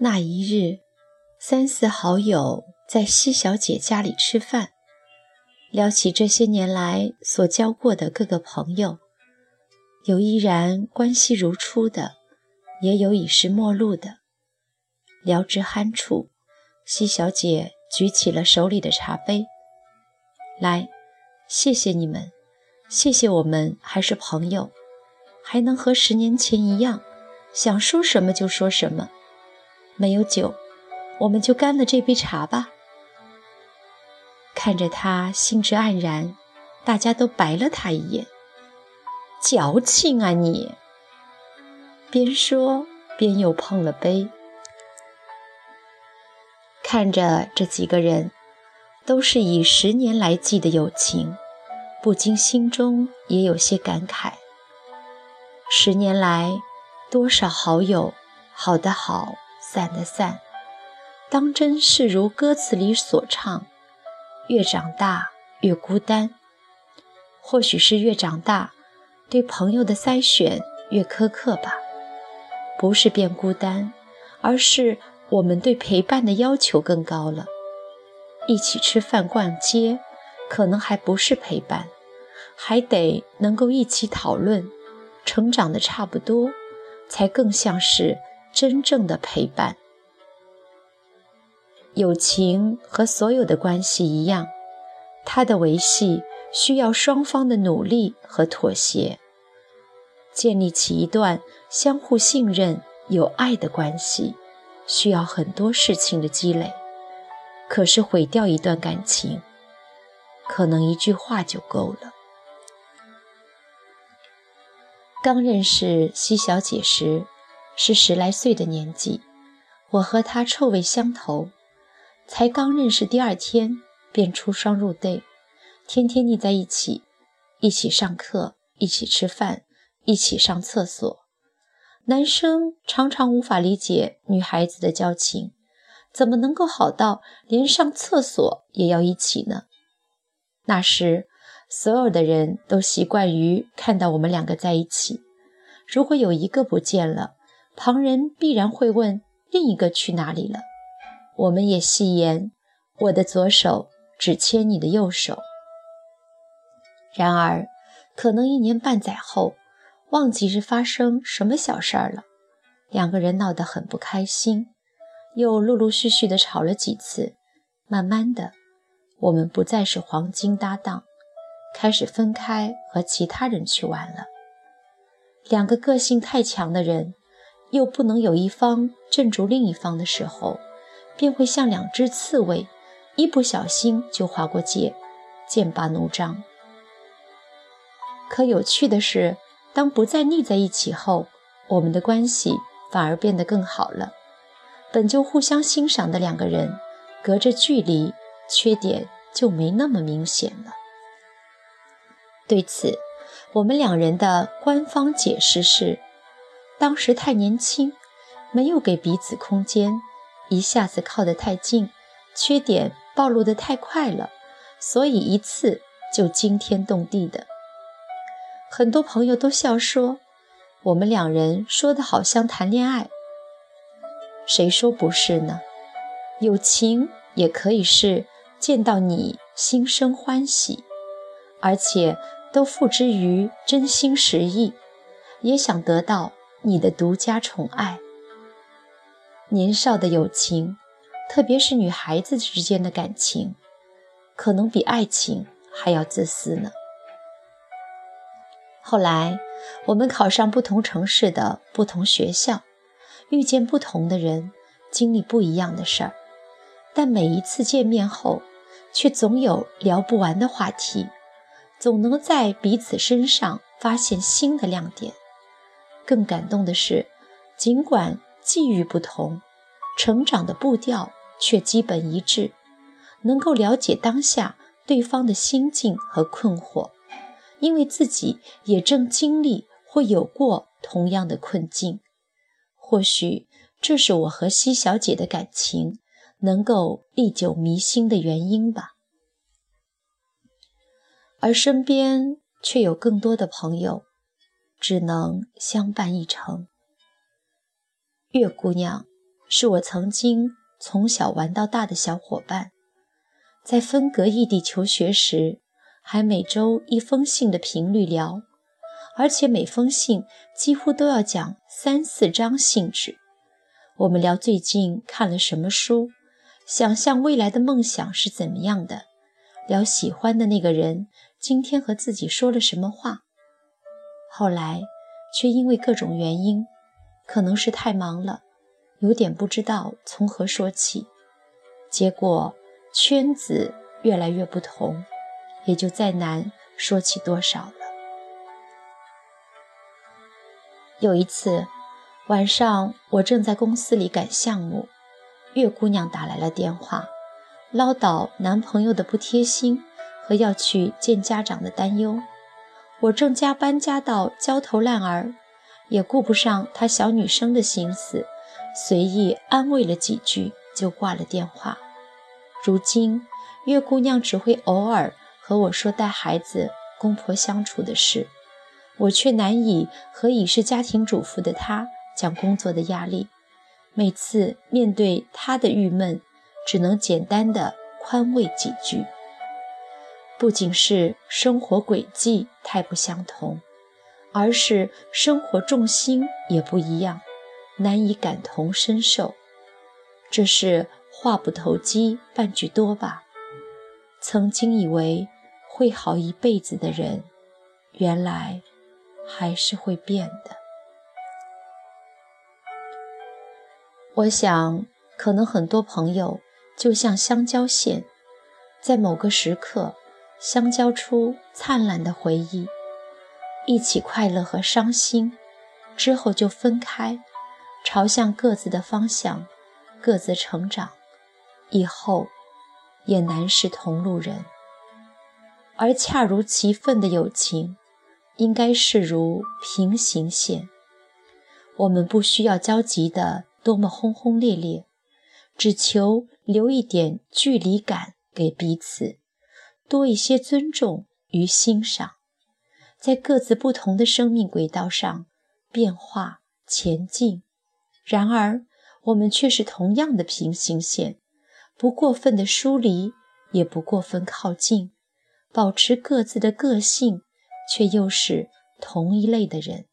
那一日，三四好友在西小姐家里吃饭，聊起这些年来所交过的各个朋友，有依然关系如初的，也有已是陌路的。聊至酣处，西小姐举起了手里的茶杯，来，谢谢你们，谢谢我们还是朋友，还能和十年前一样，想说什么就说什么。没有酒，我们就干了这杯茶吧。看着他兴致盎然，大家都白了他一眼。矫情啊你！边说边又碰了杯。看着这几个人，都是以十年来计的友情，不禁心中也有些感慨。十年来，多少好友，好的好。散的散，当真是如歌词里所唱：越长大越孤单。或许是越长大，对朋友的筛选越苛刻吧。不是变孤单，而是我们对陪伴的要求更高了。一起吃饭、逛街，可能还不是陪伴，还得能够一起讨论，成长的差不多，才更像是。真正的陪伴，友情和所有的关系一样，它的维系需要双方的努力和妥协。建立起一段相互信任、有爱的关系，需要很多事情的积累。可是毁掉一段感情，可能一句话就够了。刚认识西小姐时。是十来岁的年纪，我和他臭味相投，才刚认识第二天便出双入对，天天腻在一起，一起上课，一起吃饭，一起上厕所。男生常常无法理解女孩子的交情，怎么能够好到连上厕所也要一起呢？那时，所有的人都习惯于看到我们两个在一起，如果有一个不见了。旁人必然会问另一个去哪里了，我们也戏言我的左手只牵你的右手。然而，可能一年半载后，忘记是发生什么小事儿了，两个人闹得很不开心，又陆陆续续的吵了几次，慢慢的，我们不再是黄金搭档，开始分开和其他人去玩了。两个个性太强的人。又不能有一方镇住另一方的时候，便会像两只刺猬，一不小心就划过界，剑拔弩张。可有趣的是，当不再腻在一起后，我们的关系反而变得更好了。本就互相欣赏的两个人，隔着距离，缺点就没那么明显了。对此，我们两人的官方解释是。当时太年轻，没有给彼此空间，一下子靠得太近，缺点暴露得太快了，所以一次就惊天动地的。很多朋友都笑说，我们两人说的好像谈恋爱。谁说不是呢？友情也可以是见到你心生欢喜，而且都付之于真心实意，也想得到。你的独家宠爱，年少的友情，特别是女孩子之间的感情，可能比爱情还要自私呢。后来，我们考上不同城市的不同学校，遇见不同的人，经历不一样的事儿，但每一次见面后，却总有聊不完的话题，总能在彼此身上发现新的亮点。更感动的是，尽管际遇不同，成长的步调却基本一致，能够了解当下对方的心境和困惑，因为自己也正经历或有过同样的困境。或许这是我和西小姐的感情能够历久弥新的原因吧。而身边却有更多的朋友。只能相伴一程。月姑娘是我曾经从小玩到大的小伙伴，在分隔异地求学时，还每周一封信的频率聊，而且每封信几乎都要讲三四张信纸。我们聊最近看了什么书，想象未来的梦想是怎么样的，聊喜欢的那个人今天和自己说了什么话。后来却因为各种原因，可能是太忙了，有点不知道从何说起，结果圈子越来越不同，也就再难说起多少了。有一次。晚上，我正在公司里赶项目，月姑娘打来了电话，唠叨男朋友的不贴心和要去见家长的担忧。我正加班加到焦头烂额，也顾不上她小女生的心思，随意安慰了几句就挂了电话。如今，月姑娘只会偶尔和我说带孩子、公婆相处的事，我却难以和已是家庭主妇的她。讲工作的压力，每次面对她的郁闷，只能简单的宽慰几句。不仅是生活轨迹太不相同，而是生活重心也不一样，难以感同身受。这是话不投机半句多吧？曾经以为会好一辈子的人，原来还是会变的。我想，可能很多朋友就像相交线，在某个时刻相交出灿烂的回忆，一起快乐和伤心，之后就分开，朝向各自的方向，各自成长，以后也难是同路人。而恰如其分的友情，应该是如平行线，我们不需要焦急的。多么轰轰烈烈，只求留一点距离感给彼此，多一些尊重与欣赏，在各自不同的生命轨道上变化前进。然而，我们却是同样的平行线，不过分的疏离，也不过分靠近，保持各自的个性，却又是同一类的人。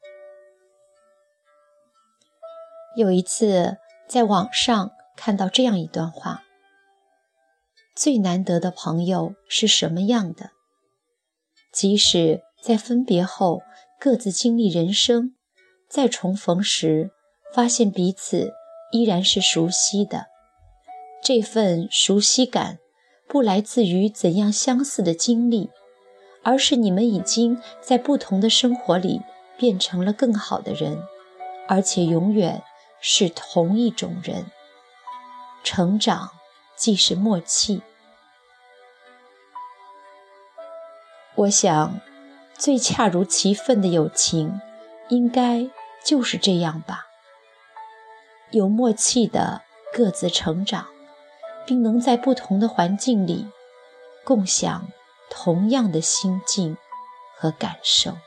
有一次，在网上看到这样一段话：最难得的朋友是什么样的？即使在分别后各自经历人生，再重逢时，发现彼此依然是熟悉的。这份熟悉感，不来自于怎样相似的经历，而是你们已经在不同的生活里变成了更好的人，而且永远。是同一种人，成长既是默契。我想，最恰如其分的友情，应该就是这样吧。有默契的各自成长，并能在不同的环境里，共享同样的心境和感受。